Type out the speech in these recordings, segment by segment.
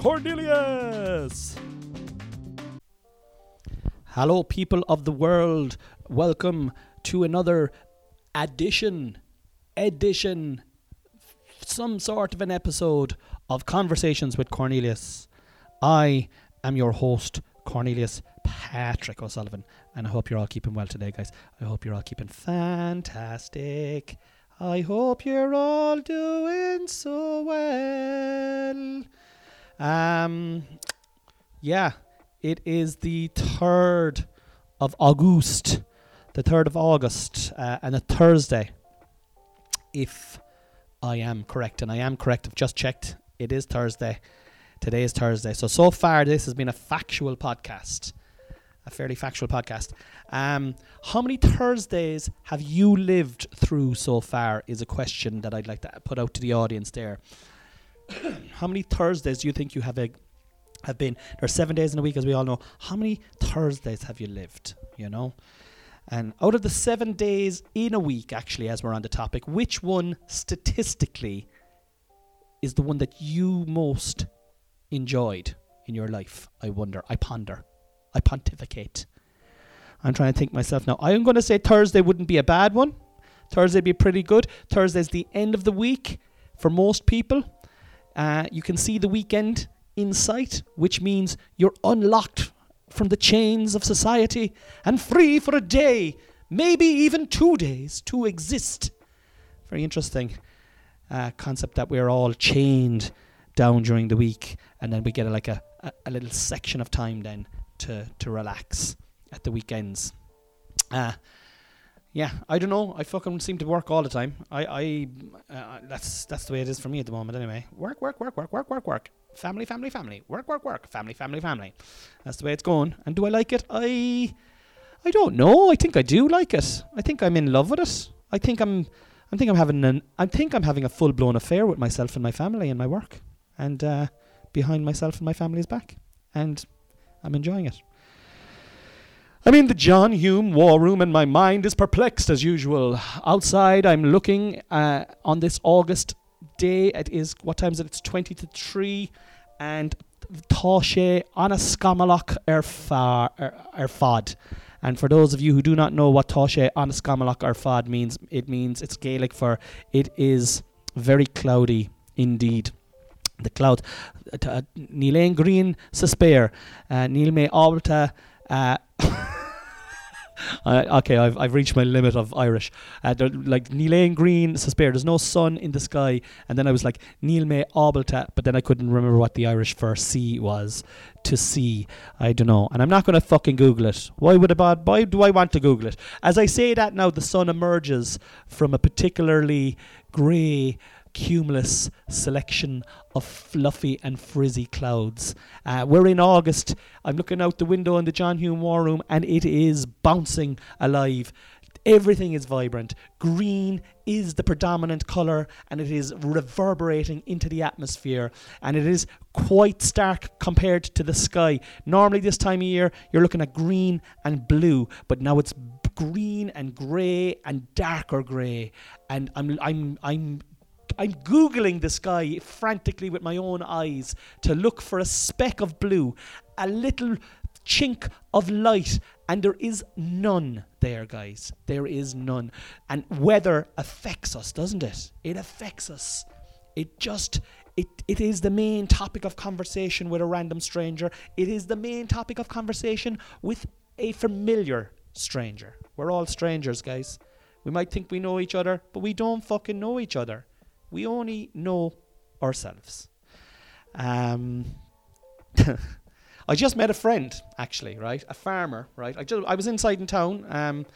Cornelius. Hello, people of the world. Welcome to another edition, edition, some sort of an episode of Conversations with Cornelius. I am your host, Cornelius Patrick O'Sullivan, and I hope you're all keeping well today, guys. I hope you're all keeping fantastic. I hope you're all doing so well. Um, yeah, it is the third of August, the third of August, uh, and a Thursday. If I am correct, and I am correct, I've just checked. It is Thursday. Today is Thursday. So so far, this has been a factual podcast, a fairly factual podcast. Um, how many Thursdays have you lived through so far? Is a question that I'd like to put out to the audience there. how many Thursdays do you think you have a, have been? There's seven days in a week, as we all know. How many Thursdays have you lived? You know, and out of the seven days in a week, actually, as we're on the topic, which one statistically is the one that you most enjoyed in your life? I wonder. I ponder. I pontificate. I'm trying to think myself now. I'm going to say Thursday wouldn't be a bad one. Thursday would be pretty good. Thursday's the end of the week for most people. Uh, you can see the weekend in sight, which means you're unlocked from the chains of society and free for a day, maybe even two days, to exist. Very interesting uh, concept that we're all chained down during the week, and then we get a, like a, a, a, little section of time then to, to relax at the weekends. Uh, yeah, I don't know. I fucking seem to work all the time. I, I, uh, that's that's the way it is for me at the moment. Anyway, work, work, work, work, work, work, work. Family, family, family. Work, work, work. Family, family, family. That's the way it's going. And do I like it? I, I don't know. I think I do like it. I think I'm in love with it. I think I'm, I think I'm having an, I think I'm having a full blown affair with myself and my family and my work, and uh, behind myself and my family's back, and I'm enjoying it. I'm in the John Hume War Room and my mind is perplexed as usual. Outside, I'm looking uh, on this August day. It is, what time is it? It's 20 to 3. And Toshe Anaskamalok Erfad. Er, and for those of you who do not know what Toshe Anaskamalok Erfad means, it means it's Gaelic for it is very cloudy indeed the cloud uh, Níl grian sa spéir uh, Níl mé ábalta uh, uh, okay, I've, I've reached my limit of Irish. Uh, like Neil Green, Suspire, there's no sun in the sky. And then I was like, Neil May Obalta, but then I couldn't remember what the Irish for sea was. To see, I don't know. And I'm not going to fucking Google it. Why would I bad? Why do I want to Google it? As I say that now, the sun emerges from a particularly grey cumulus selection of fluffy and frizzy clouds. Uh, we're in August. I'm looking out the window in the John Hume War Room and it is bouncing alive. Everything is vibrant. Green is the predominant colour and it is reverberating into the atmosphere and it is quite stark compared to the sky. Normally, this time of year, you're looking at green and blue, but now it's green and grey and darker grey. And I'm, I'm, I'm I'm Googling the sky frantically with my own eyes to look for a speck of blue, a little chink of light, and there is none there, guys. There is none. And weather affects us, doesn't it? It affects us. It just. It, it is the main topic of conversation with a random stranger. It is the main topic of conversation with a familiar stranger. We're all strangers, guys. We might think we know each other, but we don't fucking know each other. We only know ourselves. Um, I just met a friend, actually, right? A farmer, right? I just I was inside in town, um,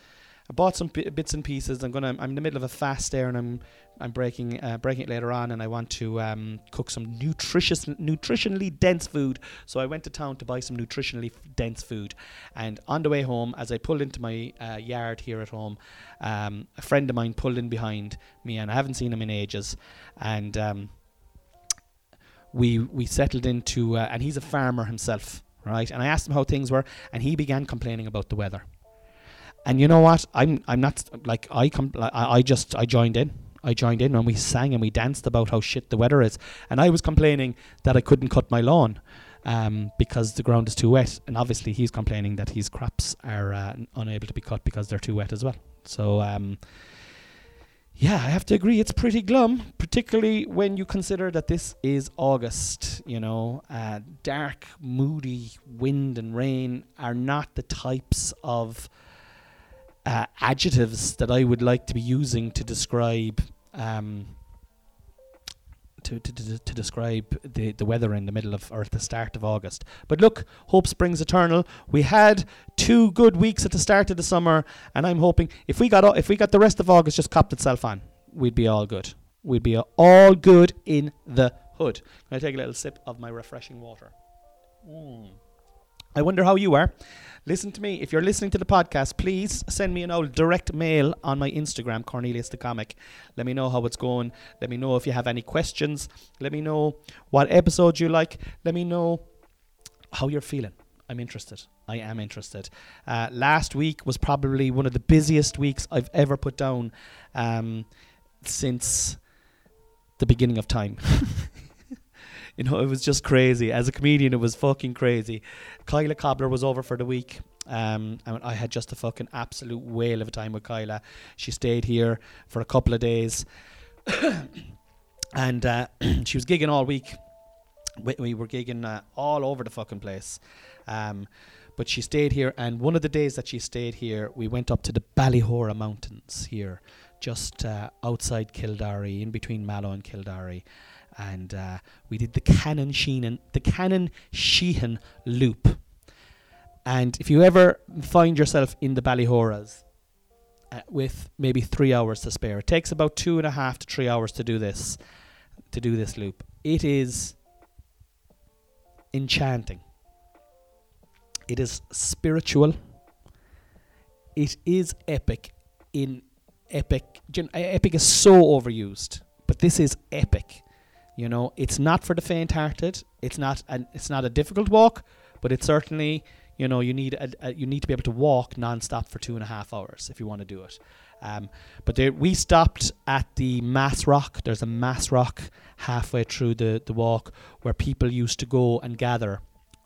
I bought some bits and pieces. I'm gonna. I'm in the middle of a fast there, and I'm I'm breaking uh, breaking it later on, and I want to um, cook some nutritious, nutritionally dense food. So I went to town to buy some nutritionally f- dense food, and on the way home, as I pulled into my uh, yard here at home, um, a friend of mine pulled in behind me, and I haven't seen him in ages, and um, we we settled into, uh, and he's a farmer himself, right? And I asked him how things were, and he began complaining about the weather. And you know what? I'm I'm not like I com- I, I just I joined in. I joined in and we sang and we danced about how shit the weather is. And I was complaining that I couldn't cut my lawn um, because the ground is too wet. And obviously he's complaining that his crops are uh, unable to be cut because they're too wet as well. So um, yeah, I have to agree. It's pretty glum, particularly when you consider that this is August. You know, uh, dark, moody wind and rain are not the types of uh, adjectives that I would like to be using to describe um, to, to, to, to describe the, the weather in the middle of or at the start of August. But look, hope springs eternal. We had two good weeks at the start of the summer, and I'm hoping if we got if we got the rest of August just copped itself on, we'd be all good. We'd be all good in the hood. Can I take a little sip of my refreshing water? Mm. I wonder how you are. Listen to me. If you're listening to the podcast, please send me an old direct mail on my Instagram, Cornelius the Comic. Let me know how it's going. Let me know if you have any questions. Let me know what episode you like. Let me know how you're feeling. I'm interested. I am interested. Uh, last week was probably one of the busiest weeks I've ever put down um, since the beginning of time. you know, it was just crazy. As a comedian, it was fucking crazy. Kyla Cobbler was over for the week. Um, and I had just a fucking absolute whale of a time with Kyla. She stayed here for a couple of days, and uh, she was gigging all week. We, we were gigging uh, all over the fucking place. Um, but she stayed here, and one of the days that she stayed here, we went up to the Ballyhoura Mountains here, just uh, outside Kildare, in between Mallow and Kildare and uh, we did the Canon Sheehan, the Canon Sheehan loop. And if you ever find yourself in the Ballyhouras uh, with maybe three hours to spare, it takes about two and a half to three hours to do this, to do this loop. It is enchanting. It is spiritual. It is epic. In epic, epic is so overused, but this is epic you know, it's not for the faint-hearted. It's not an, it's not a difficult walk, but it's certainly you know you need a, a, you need to be able to walk non-stop for two and a half hours if you want to do it. Um, but there, we stopped at the Mass Rock. There's a Mass Rock halfway through the, the walk where people used to go and gather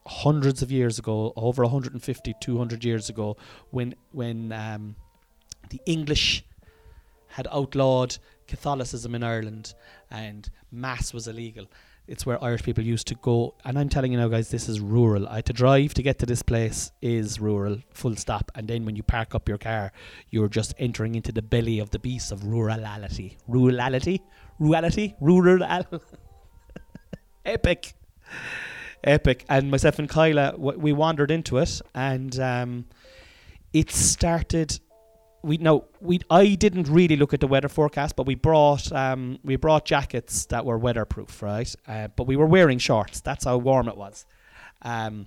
hundreds of years ago, over 150, 200 years ago, when when um, the English had outlawed Catholicism in Ireland and mass was illegal. It's where Irish people used to go. And I'm telling you now, guys, this is rural. I to drive to get to this place is rural, full stop. And then when you park up your car, you're just entering into the belly of the beast of rurality. Rurality? Rurality? Rural. Epic. Epic. And myself and Kyla, w- we wandered into it and um, it started we no we I didn't really look at the weather forecast, but we brought um, we brought jackets that were weatherproof, right? Uh, but we were wearing shorts. That's how warm it was. Um,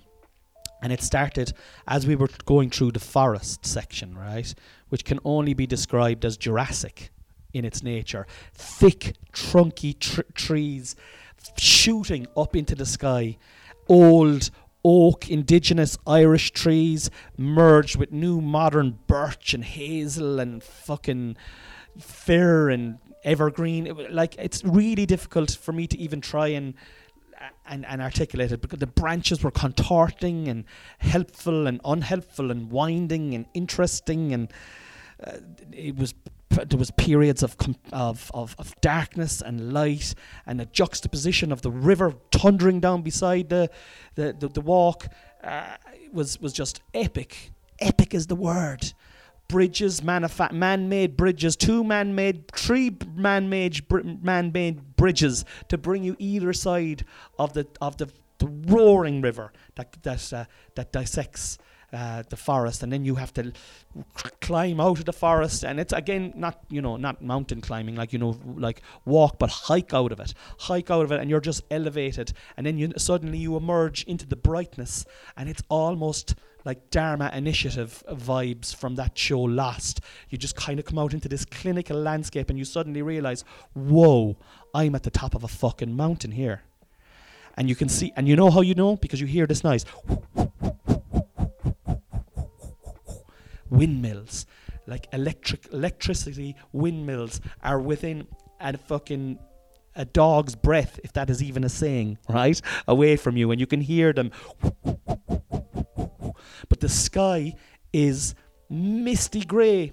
and it started as we were going through the forest section, right, which can only be described as Jurassic in its nature. Thick, trunky tr- trees shooting up into the sky, old oak, indigenous Irish trees merged with new modern birch and hazel and fucking fir and evergreen. It, like it's really difficult for me to even try and and, and articulate it because the branches were contorting and helpful and unhelpful and winding and interesting and uh, it was there was periods of, of, of, of, darkness and light and a juxtaposition of the river thundering down beside the, the, the, the walk uh, was, was just epic. Epic is the word. Bridges, manufa- man-made bridges, two man-made, three man-made, br- man-made bridges to bring you either side of the of the, the roaring river that that uh, that dissects uh, the forest, and then you have to climb out of the forest, and it's again not you know not mountain climbing like you know like walk, but hike out of it, hike out of it, and you're just elevated, and then you suddenly you emerge into the brightness, and it's almost like Dharma Initiative vibes from that show Lost. You just kind of come out into this clinical landscape and you suddenly realize, whoa, I'm at the top of a fucking mountain here. And you can see, and you know how you know? Because you hear this noise windmills, like electric electricity windmills are within a fucking a dog's breath, if that is even a saying, right? Away from you, and you can hear them. But the sky is misty grey.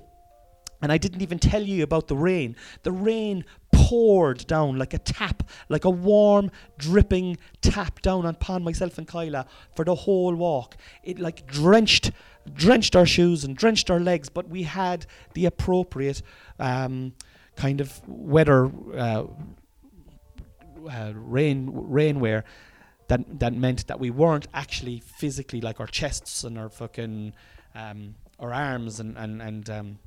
And I didn't even tell you about the rain. The rain poured down like a tap, like a warm, dripping tap down upon myself and Kyla for the whole walk. It like drenched, drenched our shoes and drenched our legs, but we had the appropriate um, kind of weather uh, uh, rain rainwear that that meant that we weren't actually physically like our chests and our fucking um, our arms and and and um,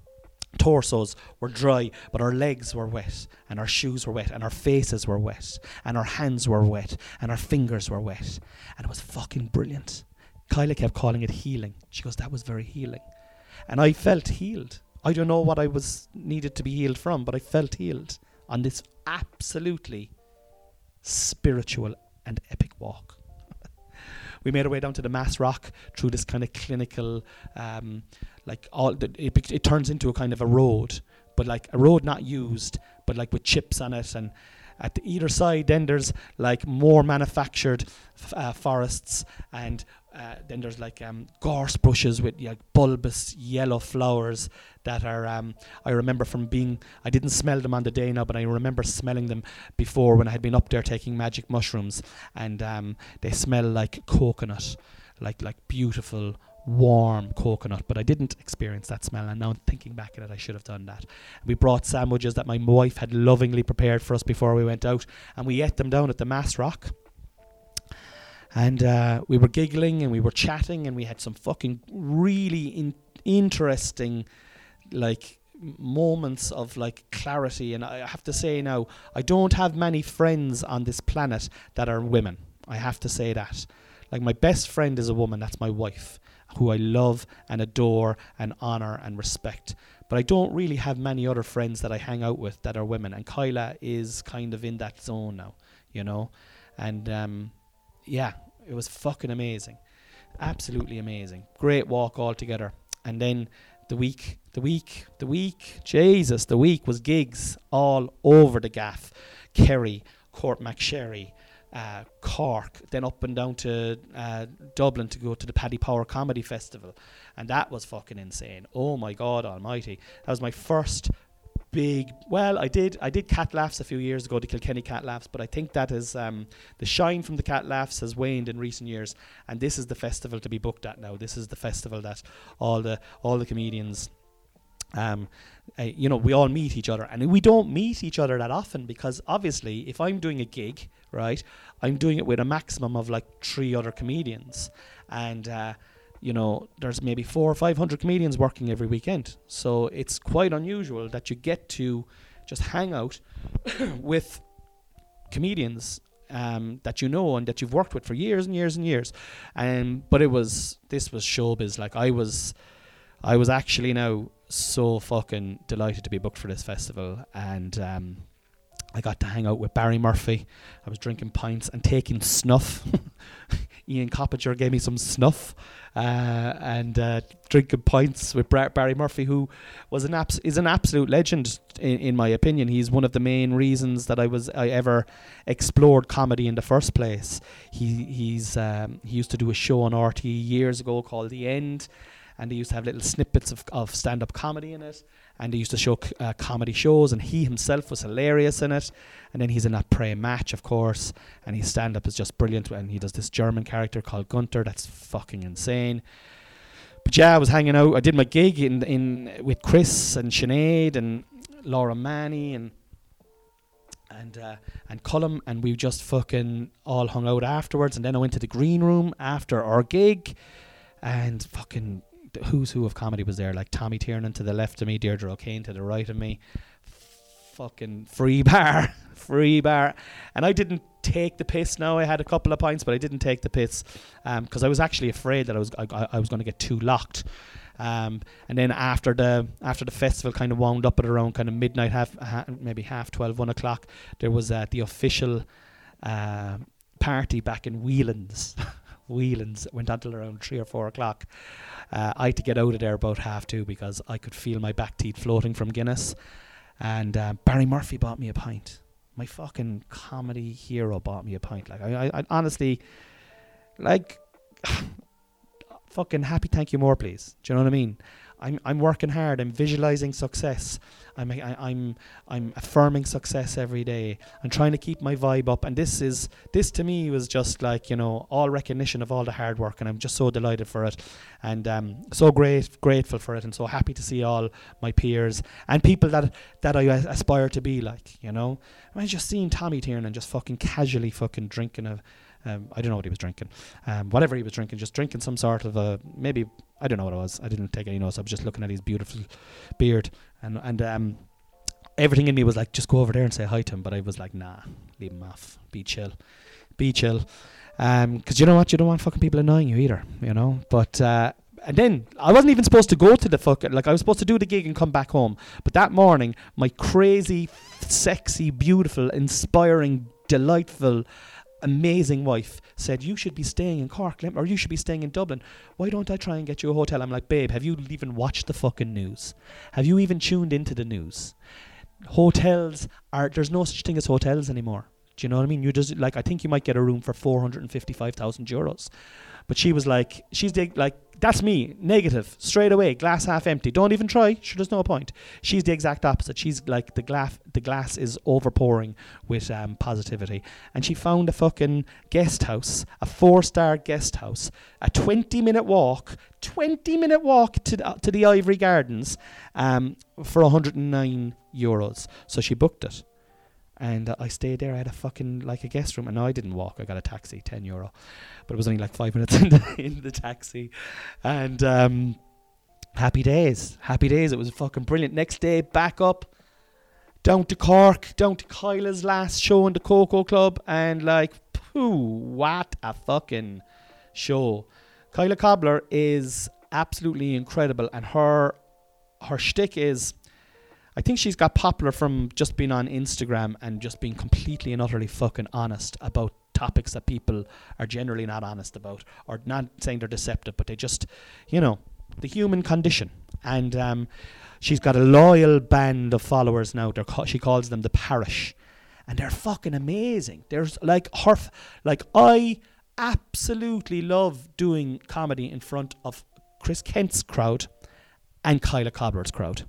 torsos were dry, but our legs were wet, and our shoes were wet, and our faces were wet, and our hands were wet, and our fingers were wet, and it was fucking brilliant. Kyla kept calling it healing. She goes, "That was very healing," and I felt healed. I don't know what I was needed to be healed from, but I felt healed on this absolutely spiritual and epic walk. we made our way down to the Mass Rock through this kind of clinical, um, like all the, it, it turns into a kind of a road, but like a road not used, but like with chips on it and at the either side then there's like more manufactured f- uh, forests and uh, then there's like um, gorse bushes with like bulbous yellow flowers that are. Um, I remember from being. I didn't smell them on the day now, but I remember smelling them before when I had been up there taking magic mushrooms, and um, they smell like coconut, like like beautiful warm coconut, but I didn't experience that smell. And now thinking back at it, I should have done that. We brought sandwiches that my wife had lovingly prepared for us before we went out, and we ate them down at the Mass Rock and uh, we were giggling and we were chatting and we had some fucking really in- interesting like moments of like clarity. And I have to say now I don't have many friends on this planet that are women. I have to say that. Like my best friend is a woman. That's my wife who I love and adore and honor and respect. But I don't really have many other friends that I hang out with that are women. And Kyla is kind of in that zone now you know? And um yeah, it was fucking amazing. Absolutely amazing. Great walk altogether. And then the week, the week, the week, Jesus, the week was gigs all over the gaff. Kerry, Courtmacsherry, uh, Cork, then up and down to uh, Dublin to go to the Paddy Power Comedy Festival. And that was fucking insane. Oh my God almighty. That was my first big. Well, I did I did cat laughs a few years ago, the Kilkenny cat laughs, but I think that is um, the shine from the cat laughs has waned in recent years, and this is the festival to be booked at now. This is the festival that all the all the comedians. Um, uh, you know, we all meet each other, and we don't meet each other that often because obviously, if I'm doing a gig, right, I'm doing it with a maximum of like three other comedians, and uh, you know, there's maybe four or five hundred comedians working every weekend. So it's quite unusual that you get to just hang out with comedians um, that you know and that you've worked with for years and years and years. Um, but it was this was showbiz. Like I was, I was actually now so fucking delighted to be booked for this festival, and um, I got to hang out with Barry Murphy. I was drinking pints and taking snuff. Ian Coppinger gave me some snuff uh, and uh, drinking pints with Barry Murphy, who was an abs- is an absolute legend in, in my opinion. He's one of the main reasons that I was I ever explored comedy in the first place. He he's um, he used to do a show on RTÉ years ago called The End, and he used to have little snippets of, of stand up comedy in it and he used to show c- uh, comedy shows, and he himself was hilarious in it. And then he's in that Après Match, of course, and his stand up is just brilliant. And he does this German character called Gunter that's fucking insane. But yeah, I was hanging out. I did my gig in in with Chris and Sinead and Laura Manny and and uh, and Cullum, and we just fucking all hung out afterwards. And then I went to the green room after our gig, and fucking the who's who of comedy was there, like Tommy Tiernan to the left of me, Deirdre O'Kane to the right of me. Fucking free bar, free bar, and I didn't take the piss. Now I had a couple of pints, but I didn't take the piss because I was actually afraid that I was I, I- was going to get too locked. Um, and then after the after the festival kind of wound up at around kind of midnight, half ha- maybe half twelve, one o'clock, there was uh, the official uh, party back in Whelan's. Whelan's went on till around three or four o'clock. Uh, I had to get out of there about half two because I could feel my back teeth floating from Guinness. And uh, Barry Murphy bought me a pint. My fucking comedy hero bought me a pint. Like I, I, I honestly, like, fucking happy. Thank you more, please. Do you know what I mean? I'm I'm working hard. I'm visualizing success. I'm I, I'm I'm affirming success every day. I'm trying to keep my vibe up. And this is this to me was just like you know all recognition of all the hard work, and I'm just so delighted for it, and um, so great grateful for it, and so happy to see all my peers and people that that I aspire to be like. You know, I mean, just seeing Tommy Tiernan just fucking casually fucking drinking a. Um, I don't know what he was drinking. Um, whatever he was drinking, just drinking some sort of a maybe I don't know what it was. I didn't take any notes. I was just looking at his beautiful beard, and and um, everything in me was like, just go over there and say hi to him. But I was like, nah, leave him off. Be chill, be chill. Um 'cause you know what, you don't want fucking people annoying you either. You know. But uh, and then I wasn't even supposed to go to the fucking like I was supposed to do the gig and come back home. But that morning, my crazy, sexy, beautiful, inspiring, delightful amazing wife said you should be staying in Cork or you should be staying in Dublin. Why don't I try and get you a hotel? I'm like, babe, have you even watched the fucking news? Have you even tuned into the news? Hotels are there's no such thing as hotels anymore. Do you know what I mean? You just like I think you might get a room for four hundred and fifty five thousand euros. But she was like, she's the, like, that's me, negative, straight away, glass half empty. Don't even try. Sure, there's no point. She's the exact opposite. She's like the glass, the glass is overpouring with um, positivity. And she found a fucking guest house, a four star guest house, a 20 minute walk, 20 minute walk to the, to the Iveagh Gardens um, for 109 euros. So she booked it. And uh, I stayed there. I had a fucking like a guest room, and I didn't walk. I got a taxi, ten euro, but it was only like five minutes in the, in the taxi, and um, happy days, happy days. It was fucking brilliant. Next day, back up, down to Cork, down to Kyla's last show in the Coco Club, and like, pooh, what a fucking show. Kyla Cobbler is absolutely incredible, and her her shtick is. I think she's got popular from just being on Instagram and just being completely and utterly fucking honest about topics that people are generally not honest about, or not saying they're deceptive, but they just, you know, the human condition. And um, she's got a loyal band of followers now. Ca- she calls them the parish, and they're fucking amazing. There's like her, f- like I absolutely love doing comedy in front of Chris Kent's crowd and Kyla Cobbler's crowd.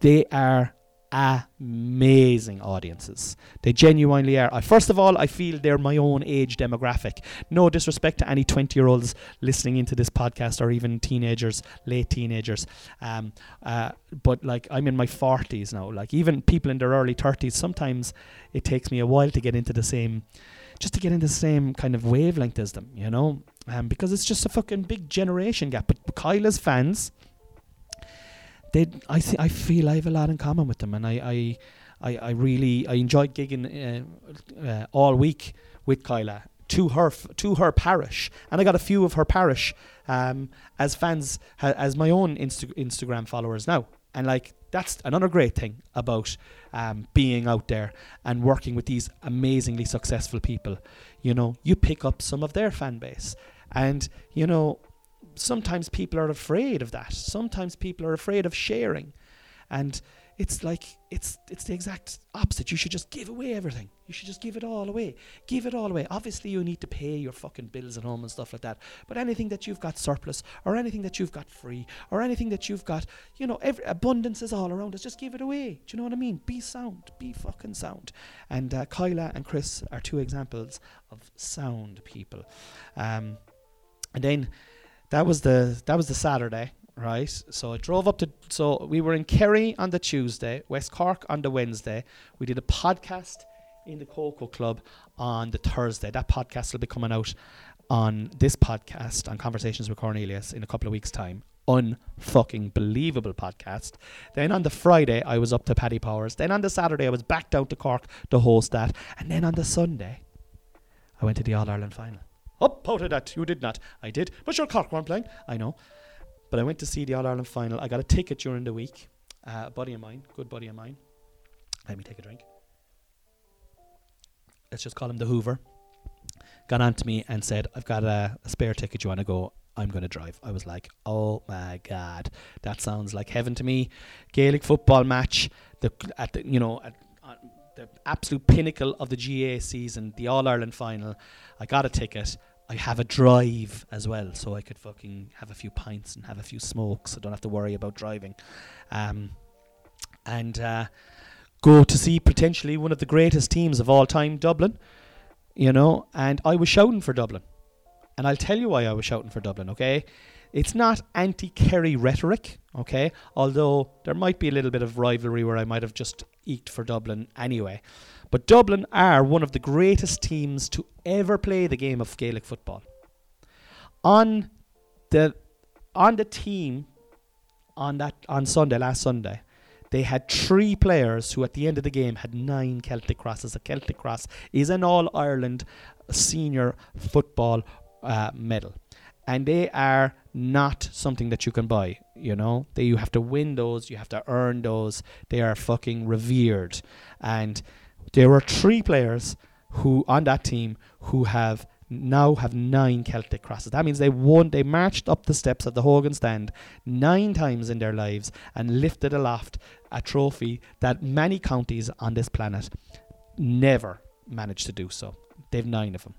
They are amazing audiences. They genuinely are. I, first of all, I feel they're my own age demographic. No disrespect to any 20 year olds listening into this podcast or even teenagers, late teenagers. Um, uh, but like, I'm in my 40s now. Like, even people in their early 30s, sometimes it takes me a while to get into the same. Just to get into the same kind of wavelength as them, you know, um, because it's just a fucking big generation gap. But Kyla's fans, they I th- I feel I have a lot in common with them, and I I, I, I really I enjoyed gigging uh, uh, all week with Kyla to her f- to her parish, and I got a few of her parish um, as fans ha- as my own Insta- Instagram followers now, and like that's another great thing about um, being out there and working with these amazingly successful people. You know, you pick up some of their fan base, and you know sometimes people are afraid of that. Sometimes people are afraid of sharing. And it's like it's it's the exact opposite. You should just give away everything. You should just give it all away. Give it all away. Obviously you need to pay your fucking bills at home and stuff like that. But anything that you've got surplus or anything that you've got free or anything that you've got, you know, every abundance is all around us. Just give it away. Do you know what I mean? Be sound. Be fucking sound. And uh, Kyla and Chris are two examples of sound people. Um, and then that was the that was the Saturday, right? So I drove up to so we were in Kerry on the Tuesday, West Cork on the Wednesday. We did a podcast in the Coco Club on the Thursday. That podcast will be coming out on this podcast on Conversations with Cornelius in a couple of weeks' time. Unfucking believable podcast. Then on the Friday, I was up to Paddy Powers. Then on the Saturday, I was back down to Cork to host that. And then on the Sunday, I went to the All Ireland final. Up out of that, you did not. I did. But your Cork weren't playing. I know. But I went to see the All Ireland final. I got a ticket during the week. Uh, a buddy of mine, good buddy of mine. Let me take a drink. Let's just call him the Hoover. Got on to me and said, I've got a, a spare ticket. You want to go? I'm going to drive. I was like, oh my God, that sounds like heaven to me. Gaelic football match, the, at the, you know, at, the absolute pinnacle of the GAA season, the All Ireland final. I got a ticket. I have a drive as well, so I could fucking have a few pints and have a few smokes. I don't have to worry about driving. Um, and uh, go to see potentially one of the greatest teams of all time, Dublin. You know, and I was shouting for Dublin. And I'll tell you why I was shouting for Dublin, okay? It's not anti Kerry rhetoric, okay? Although there might be a little bit of rivalry where I might have just eked for Dublin anyway. But Dublin are one of the greatest teams to ever play the game of Gaelic football. On the on the team on that on Sunday last Sunday, they had three players who at the end of the game had nine Celtic crosses. A Celtic cross is an All Ireland senior football uh, medal. And they are not something that you can buy, you know. They you have to win those, you have to earn those. They are fucking revered. And there were three players who on that team who have now have nine Celtic crosses. That means they won. They marched up the steps of the Hogan stand nine times in their lives and lifted aloft a trophy that many counties on this planet never managed to do so. They've nine of them.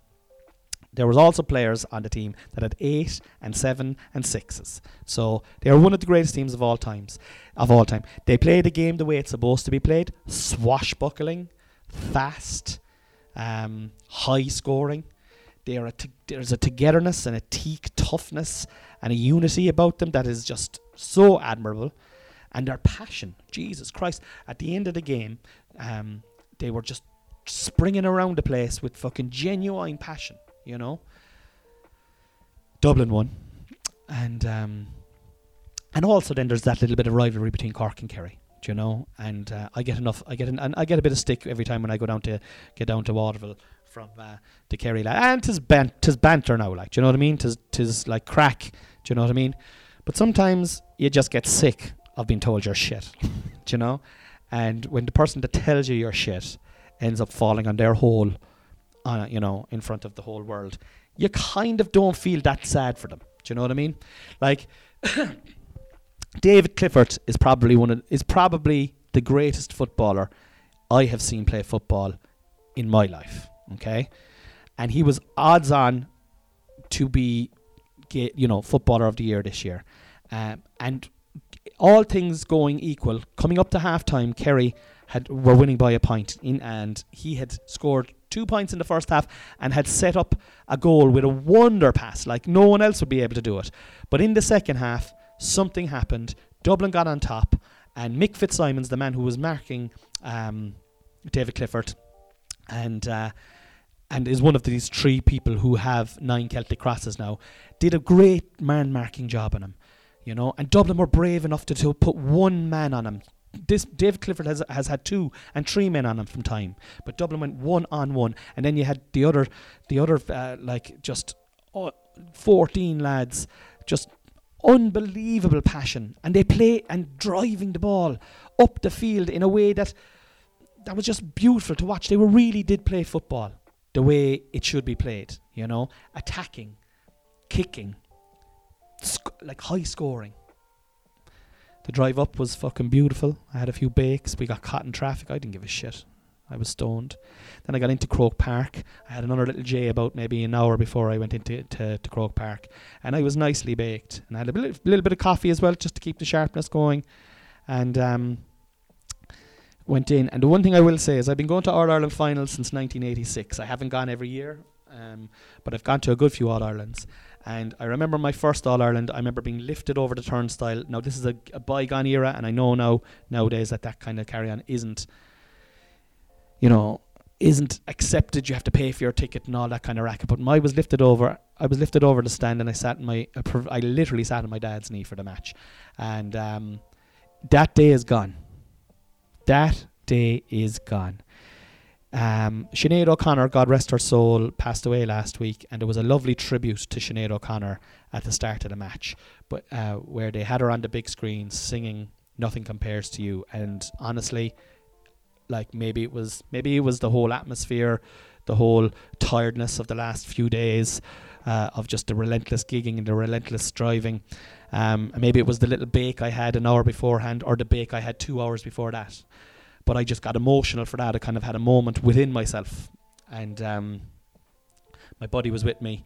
There was also players on the team that had eight and seven and sixes. So they are one of the greatest teams of all times. Of all time, they play the game the way it's supposed to be played: swashbuckling, fast, um, high scoring. T- there's a togetherness and a teak toughness and a unity about them that is just so admirable. And their passion, Jesus Christ! At the end of the game, um, they were just springing around the place with fucking genuine passion. You know. Dublin won, and um, and also then there's that little bit of rivalry between Cork and Kerry you know. And uh, I get enough. I get an, and I get a bit of stick every time when I go down to get down to Waterville from uh, the Kerry lad. And tis bant, tis banter now, like. Do you know what I mean? Tis tis like crack. Do you know what I mean? But sometimes you just get sick of being told you're shit. do you know? And when the person that tells you you're shit ends up falling on their hole, uh, you know, in front of the whole world, you kind of don't feel that sad for them. Do you know what I mean? Like. David Clifford is probably one of is probably the greatest footballer I have seen play football in my life. Okay, and he was odds on to be, you know, footballer of the year this year, um, and all things going equal, coming up to halftime, Kerry had were winning by a point in, and he had scored two points in the first half and had set up a goal with a wonder pass like no one else would be able to do it. But in the second half, something happened. Dublin got on top, and Mick Fitzsimons, the man who was marking um, David Clifford, and uh, and is one of these three people who have nine Celtic crosses now, did a great man marking job on him, you know. And Dublin were brave enough to, to put one man on him. This David Clifford has has had two and three men on him from time, but Dublin went one on one, and then you had the other, the other uh, like just uh, fourteen lads just unbelievable passion and they play and driving the ball up the field in a way that that was just beautiful to watch. They were really did play football the way it should be played, you know, attacking, kicking, sc- like high scoring. The drive up was fucking beautiful. I had a few bakes. We got caught in traffic. I didn't give a shit. I was stoned. Then I got into Croke Park. I had another little J about maybe an hour before I went into to, to Croke Park, and I was nicely baked. And I had a little, little bit of coffee as well, just to keep the sharpness going. And um, went in. And the one thing I will say is I've been going to All Ireland finals since 1986. I haven't gone every year, um, but I've gone to a good few All Irelands. And I remember my first All Ireland. I remember being lifted over the turnstile. Now this is a, a bygone era, and I know now nowadays that that kind of carry on isn't you know, isn't accepted. You have to pay for your ticket and all that kind of racket. But I was lifted over. I was lifted over the stand, and I sat in my. I literally sat on my dad's knee for the match, and um, that day is gone. That day is gone. Um, Sinead O'Connor, God rest her soul, passed away last week, and there was a lovely tribute to Sinead O'Connor at the start of the match, but uh, where they had her on the big screen singing "Nothing Compares to You," and honestly, like maybe it was maybe it was the whole atmosphere, the whole tiredness of the last few days, uh, of just the relentless gigging and the relentless striving. Um, maybe it was the little bake I had an hour beforehand, or the bake I had two hours before that. But I just got emotional for that. I kind of had a moment within myself, and um, my buddy was with me,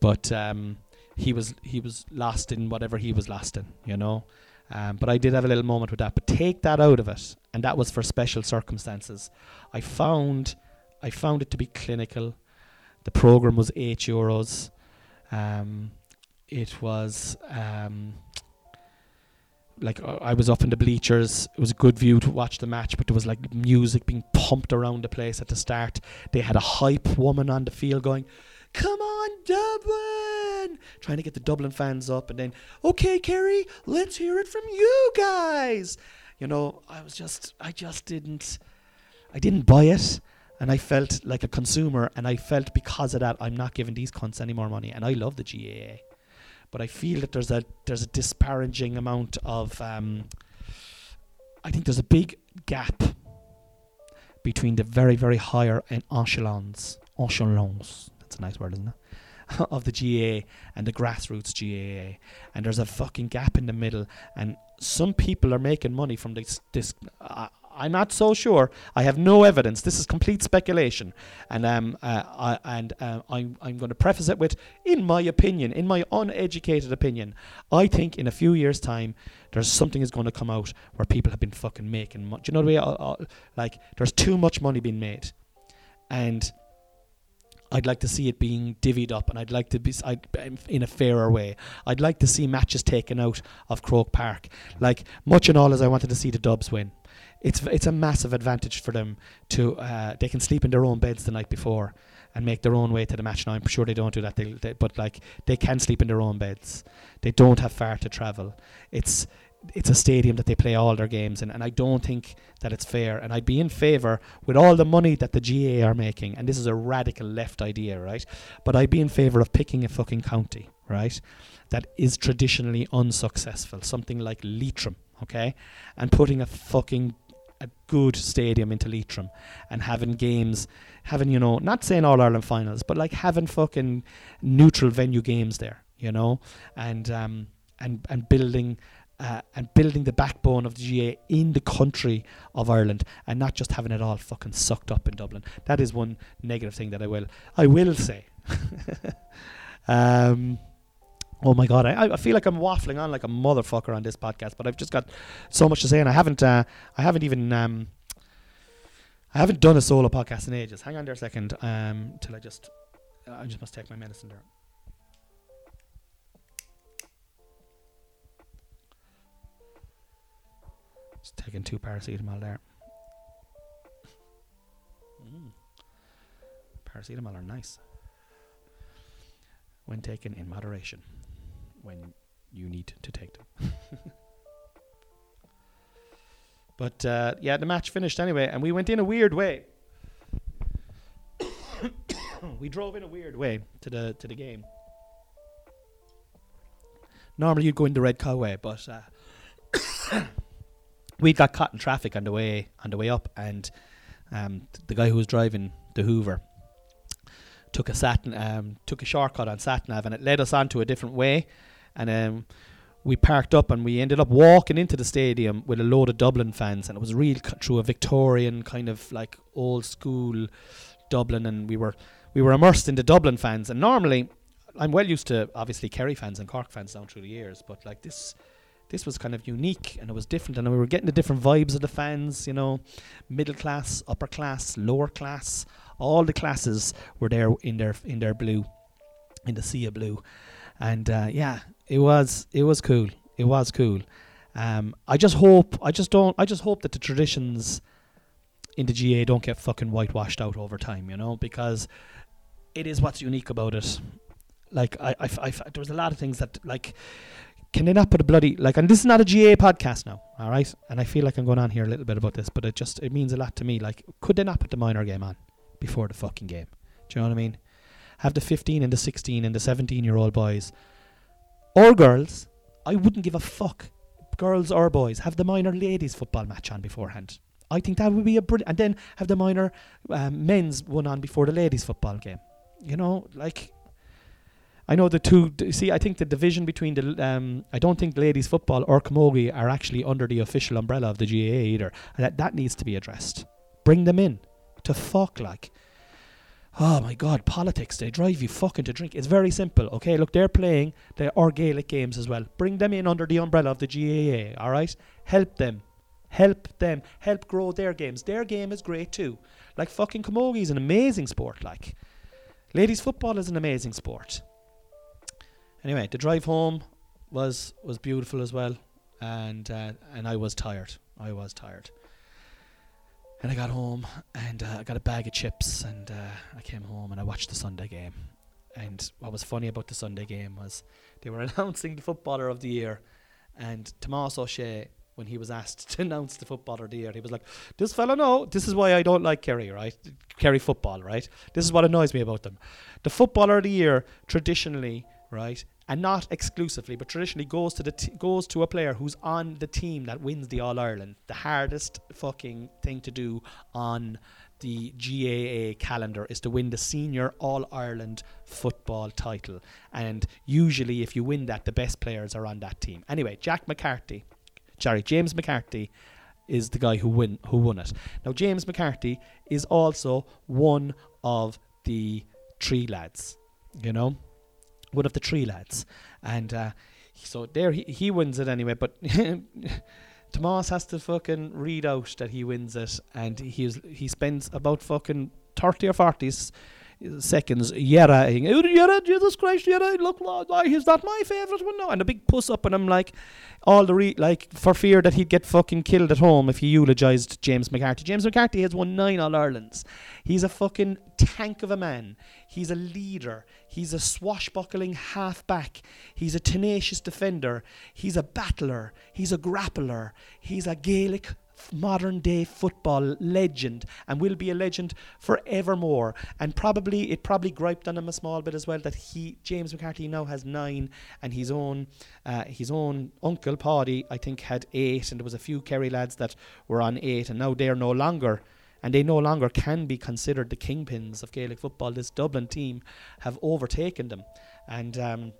but um, he was he was lost in whatever he was lost in, you know. Um, but I did have a little moment with that. But take that out of it, and that was for special circumstances. I found, I found it to be clinical. The program was eight euros. Um, it was um, like I was up in the bleachers. It was a good view to watch the match, but there was like music being pumped around the place at the start. They had a hype woman on the field going, "Come on, Dublin!" trying to get the Dublin fans up, and then, "Okay, Kerry, let's hear it from you guys." You know, I was just, I just didn't, I didn't buy it. And I felt like a consumer, and I felt because of that, I'm not giving these cunts any more money. And I love the GAA but I feel that there's a there's a disparaging amount of um, I think there's a big gap between the very very higher and echelons echelons that's a nice word isn't it of the GAA and the grassroots GAA and there's a fucking gap in the middle and some people are making money from this this uh, I'm not so sure. I have no evidence. This is complete speculation, and um, uh, I, and uh, I'm I'm going to preface it with, in my opinion, in my uneducated opinion, I think in a few years' time, there's something is going to come out where people have been fucking making money. Do you know the way? I, I, like, there's too much money being made, and. I'd like to see it being divvied up, and I'd like to be I'd, in a fairer way. I'd like to see matches taken out of Croke Park, like much and all as I wanted to see the Dubs win it's it's a massive advantage for them to uh, they can sleep in their own beds the night before and make their own way to the match. Now I'm sure they don't do that, they, they, but like they can sleep in their own beds. They don't have far to travel. It's it's a stadium that they play all their games in, and I don't think that it's fair. And I'd be in favour with all the money that the GAA are making, and this is a radical left idea, right? But I'd be in favour of picking a fucking county, right, that is traditionally unsuccessful, something like Leitrim, okay, and putting a fucking a good stadium into Leitrim and having games, having, you know, not saying All Ireland finals, but like having fucking neutral venue games there, you know, and, um, and, and building. Uh, and building the backbone of the GAA in the country of Ireland, and not just having it all fucking sucked up in Dublin. That is one negative thing that I will I will say. um, Oh my god, I, I feel like I'm waffling on like a motherfucker on this podcast, but I've just got so much to say, and I haven't, uh, I haven't even, um, I haven't done a solo podcast in ages. Hang on there a second, um, till I just, I just must take my medicine there. Just taking two paracetamol there. Mm. Paracetamol are nice when taken in moderation when you need to take them. but uh, yeah, the match finished anyway, and we went in a weird way. we drove in a weird way to the to the game. Normally you'd go in the Red Cow way, but uh, we got caught in traffic on the way on the way up, and um, the guy who was driving the Hoover took a sat um, took a shortcut on Satnav, and it led us onto a different way and um, we parked up and we ended up walking into the stadium with a load of Dublin fans, and it was real c- through a Victorian kind of like old school Dublin, and we were we were immersed in the Dublin fans. And normally, I'm well used to obviously Kerry fans and Cork fans down through the years, but like this. This was kind of unique and it was different, and we were getting the different vibes of the fans. You know, middle class, upper class, lower class, all the classes were there in their in their blue, in the sea of blue, and uh, yeah, it was it was cool. It was cool. Um, I just hope I just don't I just hope that the traditions in the GAA don't get fucking whitewashed out over time, you know, because it is what's unique about it. Like I, I, I, there was a lot of things that like can they not put a bloody like and this is not a GAA podcast now, all right? And I feel like I'm going on here a little bit about this, but it just it means a lot to me. Like, could they not put the minor game on before the fucking game? Do you know what I mean? Have the 15 and the 16 and the 17 year old boys or girls. I wouldn't give a fuck, girls or boys. Have the minor ladies football match on beforehand. I think that would be a brilliant, and then have the minor um, men's one on before the ladies football game. You know, like I know the two. See, I think the division between the. Um, I don't think ladies football or camogie are actually under the official umbrella of the GAA either. And that that needs to be addressed. Bring them in to fuck like. Oh my God, politics, they drive you fucking to drink. It's very simple, okay? Look, they're playing the or Gaelic games as well. Bring them in under the umbrella of the GAA, alright? Help them. Help them. Help grow their games. Their game is great too. Like fucking camogie is an amazing sport, like. Ladies football is an amazing sport. Anyway, the drive home was was beautiful as well, and uh, and I was tired. I was tired. And I got home and uh, I got a bag of chips and uh, I came home and I watched the Sunday game. And what was funny about the Sunday game was they were announcing the footballer of the year, and Tomás Ó Sé when he was asked to announce the footballer of the year, he was like, "This fella, no, this is why I don't like Kerry, right? Kerry football, right? This is what annoys me about them. The footballer of the year traditionally, right, and not exclusively, but traditionally goes to the t- goes to a player who's on the team that wins the All Ireland. The hardest fucking thing to do on the GAA calendar is to win the senior All Ireland football title, and usually, if you win that, the best players are on that team. Anyway, Jack McCarthy, sorry, James McCarthy is the guy who win who won it. Now, James McCarthy is also one of the three lads. You know, one of the three lads, and uh, so there he, he wins it anyway. But Tomas has to fucking read out that he wins it, and he's he spends about fucking thirty or forty seconds Yera, Yera, Jesus Christ, Yera, look, why he's not my favourite one now. And a big puss up, and I'm like, all the re- like for fear that he'd get fucking killed at home if he eulogised James McCarthy. James McCarthy has won nine All Irelands. He's a fucking tank of a man. He's a leader. He's a swashbuckling halfback. He's a tenacious defender. He's a battler. He's a grappler. He's a Gaelic modern day football legend and will be a legend forevermore. And probably it probably griped on him a small bit as well that he James McCarthy now has nine and his own uh, his own uncle Paddy I think had eight and there was a few Kerry lads that were on eight and now they're no longer and they no longer can be considered the kingpins of Gaelic football. This Dublin team have overtaken them and um,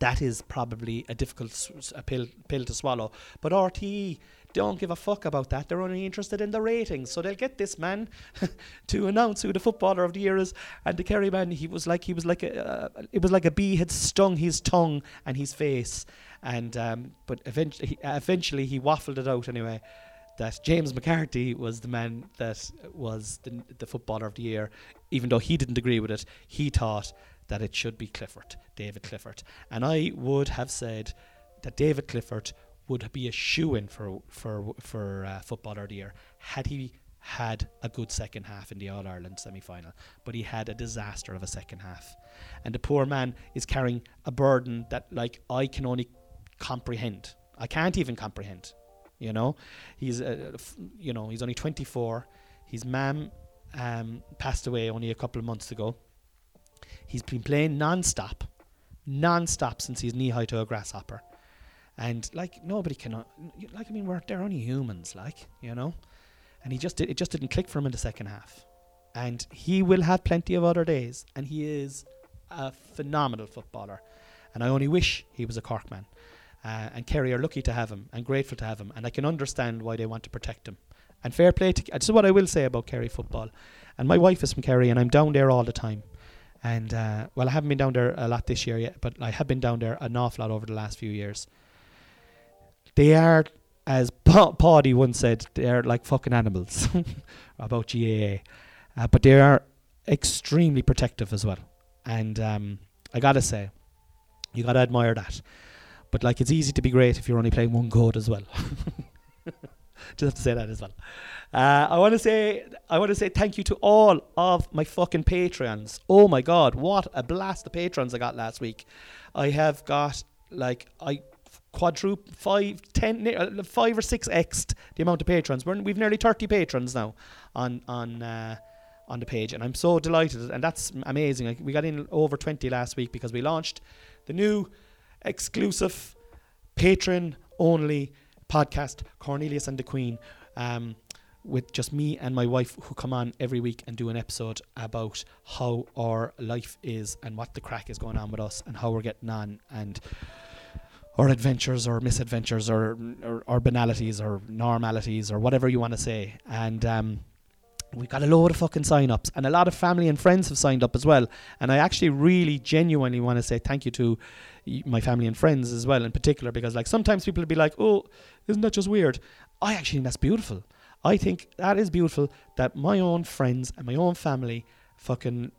that is probably a difficult s- a pill pill to swallow. But RTÉ don't give a fuck about that. They're only interested in the ratings. So they'll get this man to announce who the footballer of the year is. And the Kerry man, he was like he was like a uh, it was like a bee had stung his tongue and his face. And um, but eventually, he, eventually he waffled it out anyway. That James McCarthy was the man that was the, the footballer of the year, even though he didn't agree with it. He thought that it should be Clifford, David Clifford, and I would have said that David Clifford would be a shoe in for for for uh, footballer of the year had he had a good second half in the All Ireland semi final, but he had a disaster of a second half, and the poor man is carrying a burden that like I can only comprehend. I can't even comprehend. You know, he's uh, f- you know he's only 24. His mum um, passed away only a couple of months ago. He's been playing non-stop, non-stop since he's knee high to a grasshopper and like nobody can uh, like I mean we're they're only humans like you know? And he just did, it just didn't click for him in the second half. And he will have plenty of other days and he is a phenomenal footballer. And I only wish he was a Cork man. Uh, and Kerry are lucky to have him and grateful to have him and I can understand why they want to protect him. And fair play to this is what I will say about Kerry football. And my wife is from Kerry and I'm down there all the time. And uh, well I haven't been down there a lot this year yet but I have been down there an awful lot over the last few years they are, as pa- Paddy once said, they're like fucking animals about GAA. Uh, but they are extremely protective as well. And um, I gotta say, you gotta admire that. But like, it's easy to be great if you're only playing one code as well. Just have to say that as well. Uh, I want to say I want to say thank you to all of my fucking patrons. Oh my god, what a blast the patrons I got last week. I have got like I quadruple five ten uh, or six x the amount of patrons. We're, we've nearly thirty patrons now on on. Uh, on the page, and I'm so delighted, and that's amazing. Like, we got in over 20 last week because we launched the new exclusive patron only podcast, Cornelius and the Queen, um, with just me and my wife who come on every week and do an episode about how our life is and what the crack is going on with us and how we're getting on and our adventures or misadventures or, or, or banalities or normalities or whatever you want to say. And um, we got a load of fucking sign ups and a lot of family and friends have signed up as well. And i actually really genuinely want to say thank you to my family and friends as well in particular because like sometimes people would be like oh isn't that just weird? I actually think that's beautiful. I think that is beautiful that my own friends and my own family fucking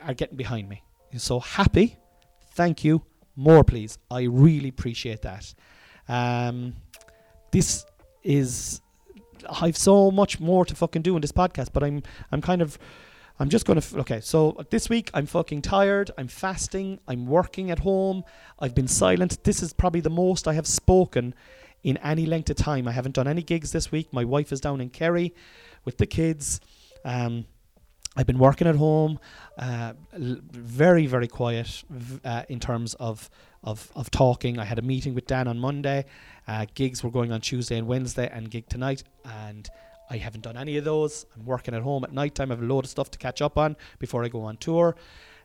are getting behind me. So happy. Thank you more please i really appreciate that um, this is I've so much more to fucking do in this podcast, but I'm I'm kind of I'm just to f- okay. So this week I'm fucking tired. I'm fasting. I'm working at home. I've been silent. This is probably the most I have spoken in any length of time. I haven't done any gigs this week. My wife is down in Kerry with the kids. Um, I've been working at home, uh, l- very very quiet uh, in terms of, of of talking. I had a meeting with Dan on Monday. Uh, gigs were going on Tuesday and Wednesday, and gig tonight, and I haven't done any of those. I'm working at home at night time. I have a load of stuff to catch up on before I go on tour.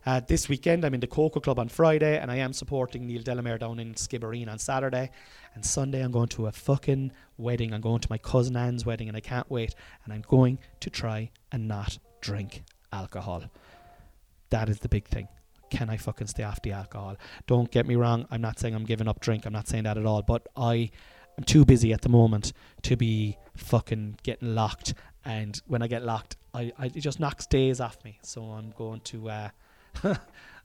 Uh, this weekend, I'm in the Cocoa Club on Friday, and I am supporting Neil Delamere down in Skibbereen on Saturday. And Sunday, I'm going to a fucking wedding. I'm going to my cousin Anne's wedding, and I can't wait. And I'm going to try and not drink alcohol. That is the big thing. Can I fucking stay off the alcohol? Don't get me wrong. I'm not saying I'm giving up drink. I'm not saying that at all. But I am too busy at the moment to be fucking getting locked. And when I get locked, I, I it just knocks days off me. So I'm going to uh, I'm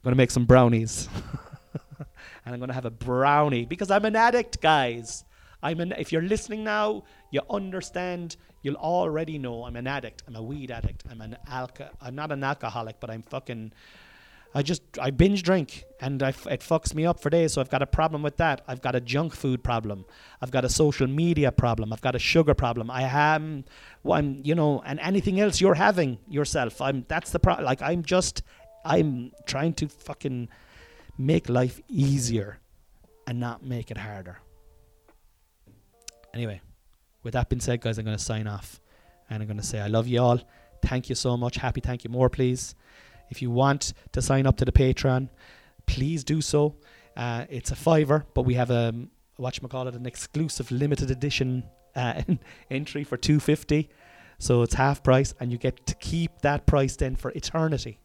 going to make some brownies. and I'm going to have a brownie because I'm an addict, guys. I'm an if you're listening now, you understand, you'll already know I'm an addict. I'm a weed addict. I'm an alco I'm not an alcoholic, but I'm fucking I just I binge drink and I f- it fucks me up for days. So I've got a problem with that. I've got a junk food problem. I've got a social media problem. I've got a sugar problem. I am, well, I'm you know, and anything else you're having yourself. I'm that's the problem. Like I'm just I'm trying to fucking make life easier and not make it harder. Anyway, with that being said, guys, I'm going to sign off and I'm going to say I love you all. Thank you so much. Happy, thank you more, please. If you want to sign up to the Patreon, please do so. Uh, it's a fiver, but we have a watch you call it an exclusive limited edition uh, entry for two fifty. So it's half price, and you get to keep that price then for eternity.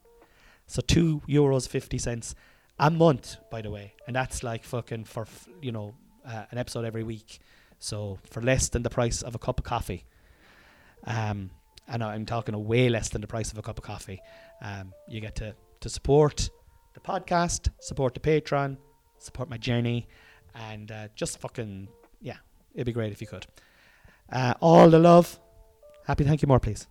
So two euros fifty cents a month, by the way, and that's like fucking for you know uh, an episode every week. So for less than the price of a cup of coffee. Um, and I'm talking a way less than the price of a cup of coffee. Um, you get to, to support the podcast, support the Patreon, support my journey, and uh, just fucking, yeah, it'd be great if you could. Uh, all the love. Happy, thank you more, please.